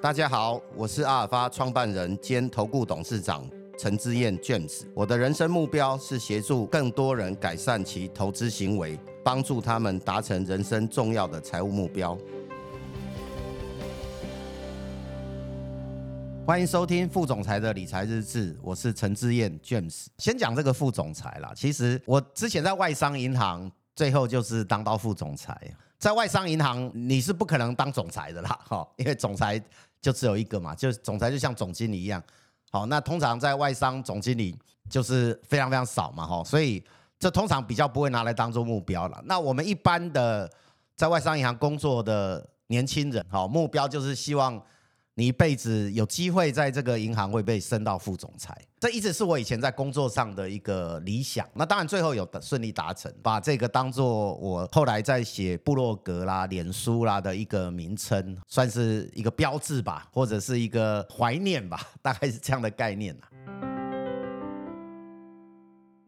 大家好，我是阿尔法创办人兼投顾董事长陈志燕 James。我的人生目标是协助更多人改善其投资行为，帮助他们达成人生重要的财务目标。欢迎收听副总裁的理财日志，我是陈志燕 James。先讲这个副总裁啦，其实我之前在外商银行，最后就是当到副总裁。在外商银行，你是不可能当总裁的啦，哈，因为总裁。就只有一个嘛，就总裁就像总经理一样，好，那通常在外商总经理就是非常非常少嘛，哈，所以这通常比较不会拿来当做目标了。那我们一般的在外商银行工作的年轻人，哈，目标就是希望。你一辈子有机会在这个银行会被升到副总裁，这一直是我以前在工作上的一个理想。那当然最后有顺利达成，把这个当做我后来在写部落格啦、脸书啦的一个名称，算是一个标志吧，或者是一个怀念吧，大概是这样的概念啦。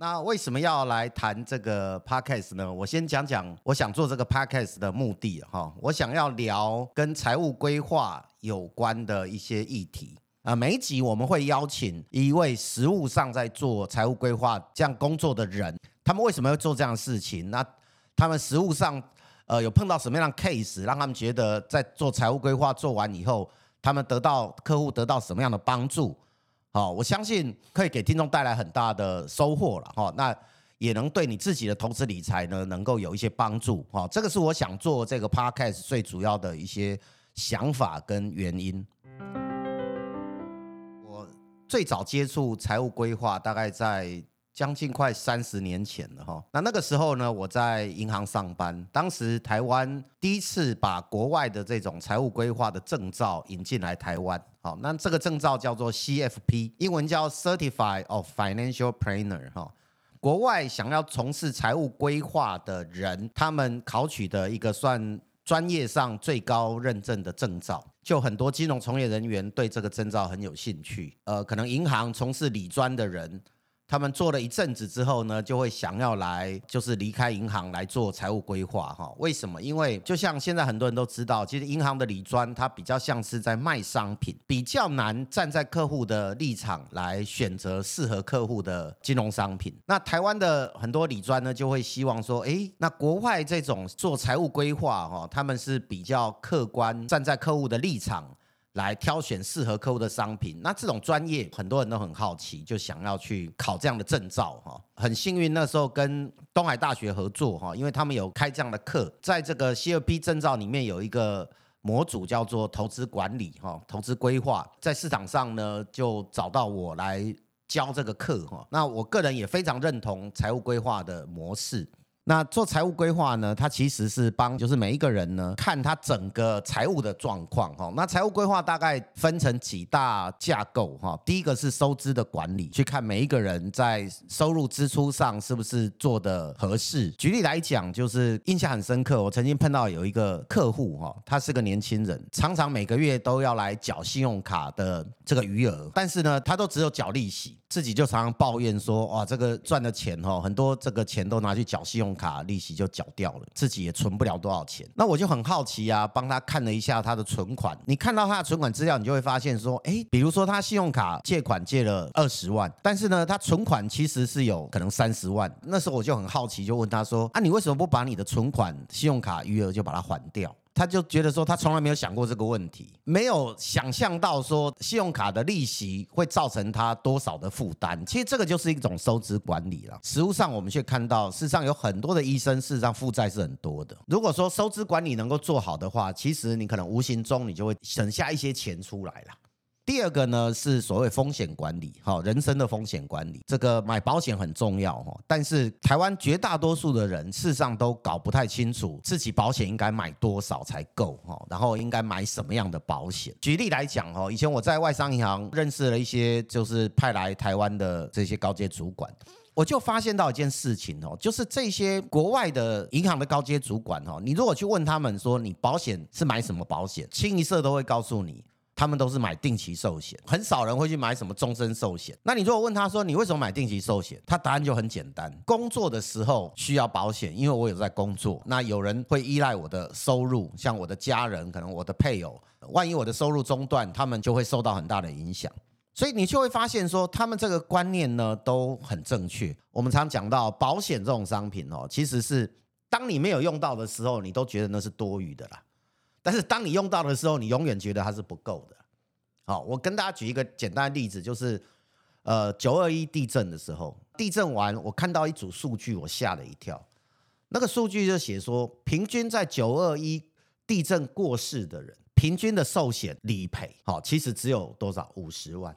那为什么要来谈这个 podcast 呢？我先讲讲我想做这个 podcast 的目的哈。我想要聊跟财务规划有关的一些议题啊。每一集我们会邀请一位实务上在做财务规划这样工作的人，他们为什么要做这样的事情？那他们实务上呃有碰到什么样的 case，让他们觉得在做财务规划做完以后，他们得到客户得到什么样的帮助？好，我相信可以给听众带来很大的收获了哈。那也能对你自己的投资理财呢，能够有一些帮助哈。这个是我想做这个 podcast 最主要的一些想法跟原因。我最早接触财务规划，大概在。将近快三十年前了哈，那那个时候呢，我在银行上班，当时台湾第一次把国外的这种财务规划的证照引进来台湾，好，那这个证照叫做 CFP，英文叫 Certified of Financial Planner 哈，国外想要从事财务规划的人，他们考取的一个算专业上最高认证的证照，就很多金融从业人员对这个证照很有兴趣，呃，可能银行从事理专的人。他们做了一阵子之后呢，就会想要来，就是离开银行来做财务规划哈。为什么？因为就像现在很多人都知道，其实银行的理专它比较像是在卖商品，比较难站在客户的立场来选择适合客户的金融商品。那台湾的很多理专呢，就会希望说，哎，那国外这种做财务规划哈，他们是比较客观，站在客户的立场。来挑选适合客户的商品，那这种专业很多人都很好奇，就想要去考这样的证照哈。很幸运那时候跟东海大学合作哈，因为他们有开这样的课，在这个 C 二 P 证照里面有一个模组叫做投资管理哈，投资规划，在市场上呢就找到我来教这个课哈。那我个人也非常认同财务规划的模式。那做财务规划呢？它其实是帮，就是每一个人呢，看他整个财务的状况哈。那财务规划大概分成几大架构哈。第一个是收支的管理，去看每一个人在收入支出上是不是做的合适。举例来讲，就是印象很深刻，我曾经碰到有一个客户哈，他是个年轻人，常常每个月都要来缴信用卡的这个余额，但是呢，他都只有缴利息。自己就常常抱怨说，哇，这个赚的钱哈，很多这个钱都拿去缴信用卡利息就缴掉了，自己也存不了多少钱。那我就很好奇啊，帮他看了一下他的存款。你看到他的存款资料，你就会发现说，哎，比如说他信用卡借款借了二十万，但是呢，他存款其实是有可能三十万。那时候我就很好奇，就问他说，啊，你为什么不把你的存款信用卡余额就把它还掉？他就觉得说，他从来没有想过这个问题，没有想象到说信用卡的利息会造成他多少的负担。其实这个就是一种收支管理了。实物上我们却看到，事实上有很多的医生，事实上负债是很多的。如果说收支管理能够做好的话，其实你可能无形中你就会省下一些钱出来了。第二个呢是所谓风险管理，哈，人生的风险管理，这个买保险很重要哈。但是台湾绝大多数的人事实上都搞不太清楚自己保险应该买多少才够哈，然后应该买什么样的保险。举例来讲哈，以前我在外商银行认识了一些就是派来台湾的这些高阶主管，我就发现到一件事情哦，就是这些国外的银行的高阶主管哈，你如果去问他们说你保险是买什么保险，清一色都会告诉你。他们都是买定期寿险，很少人会去买什么终身寿险。那你如果问他说你为什么买定期寿险，他答案就很简单：工作的时候需要保险，因为我有在工作。那有人会依赖我的收入，像我的家人，可能我的配偶，万一我的收入中断，他们就会受到很大的影响。所以你就会发现说，他们这个观念呢都很正确。我们常讲到保险这种商品哦，其实是当你没有用到的时候，你都觉得那是多余的啦。但是当你用到的时候，你永远觉得它是不够的。好，我跟大家举一个简单的例子，就是呃九二一地震的时候，地震完我看到一组数据，我吓了一跳。那个数据就写说，平均在九二一地震过世的人，平均的寿险理赔，好，其实只有多少五十万。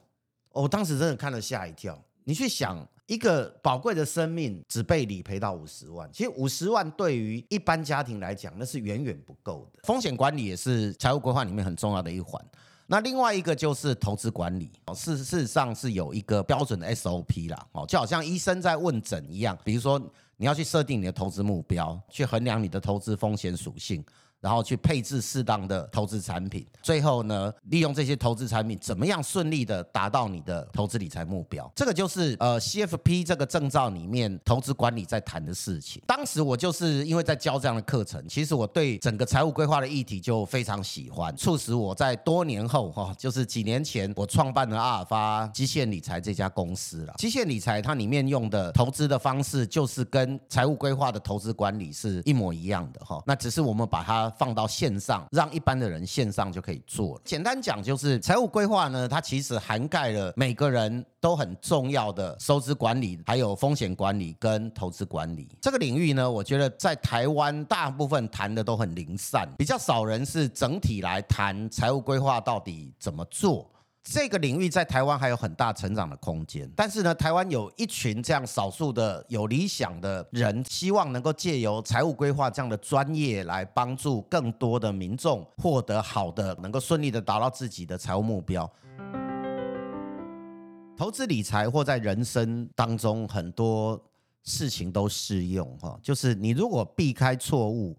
我当时真的看了吓一跳。你去想，一个宝贵的生命只被理赔到五十万，其实五十万对于一般家庭来讲，那是远远不够的。风险管理也是财务规划里面很重要的一环。那另外一个就是投资管理，事事实上是有一个标准的 SOP 啦，哦，就好像医生在问诊一样，比如说你要去设定你的投资目标，去衡量你的投资风险属性。然后去配置适当的投资产品，最后呢，利用这些投资产品，怎么样顺利的达到你的投资理财目标？这个就是呃 CFP 这个证照里面投资管理在谈的事情。当时我就是因为在教这样的课程，其实我对整个财务规划的议题就非常喜欢，促使我在多年后哈，就是几年前我创办了阿尔法基线理财这家公司了。基线理财它里面用的投资的方式，就是跟财务规划的投资管理是一模一样的哈。那只是我们把它放到线上，让一般的人线上就可以做了。简单讲，就是财务规划呢，它其实涵盖了每个人都很重要的收支管理，还有风险管理跟投资管理这个领域呢。我觉得在台湾大部分谈的都很零散，比较少人是整体来谈财务规划到底怎么做。这个领域在台湾还有很大成长的空间，但是呢，台湾有一群这样少数的有理想的人，希望能够借由财务规划这样的专业来帮助更多的民众获得好的，能够顺利的达到自己的财务目标。投资理财或在人生当中很多事情都适用哈，就是你如果避开错误。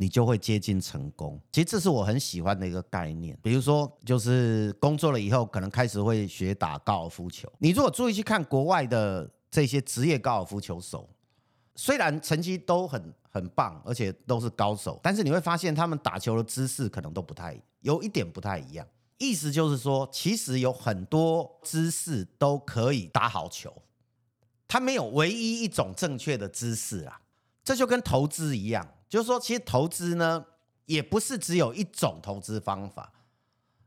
你就会接近成功。其实这是我很喜欢的一个概念。比如说，就是工作了以后，可能开始会学打高尔夫球。你如果注意去看国外的这些职业高尔夫球手，虽然成绩都很很棒，而且都是高手，但是你会发现他们打球的姿势可能都不太有一点不太一样。意思就是说，其实有很多姿势都可以打好球，它没有唯一一种正确的姿势啊。这就跟投资一样。就是说，其实投资呢，也不是只有一种投资方法，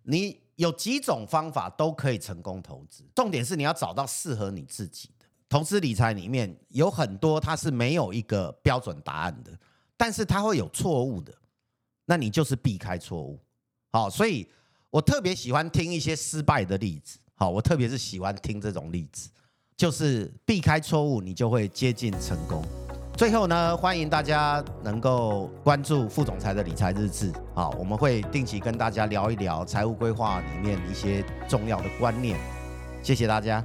你有几种方法都可以成功投资。重点是你要找到适合你自己的投资理财里面有很多它是没有一个标准答案的，但是它会有错误的，那你就是避开错误。好，所以我特别喜欢听一些失败的例子。好，我特别是喜欢听这种例子，就是避开错误，你就会接近成功。最后呢，欢迎大家能够关注副总裁的理财日志啊，我们会定期跟大家聊一聊财务规划里面一些重要的观念。谢谢大家。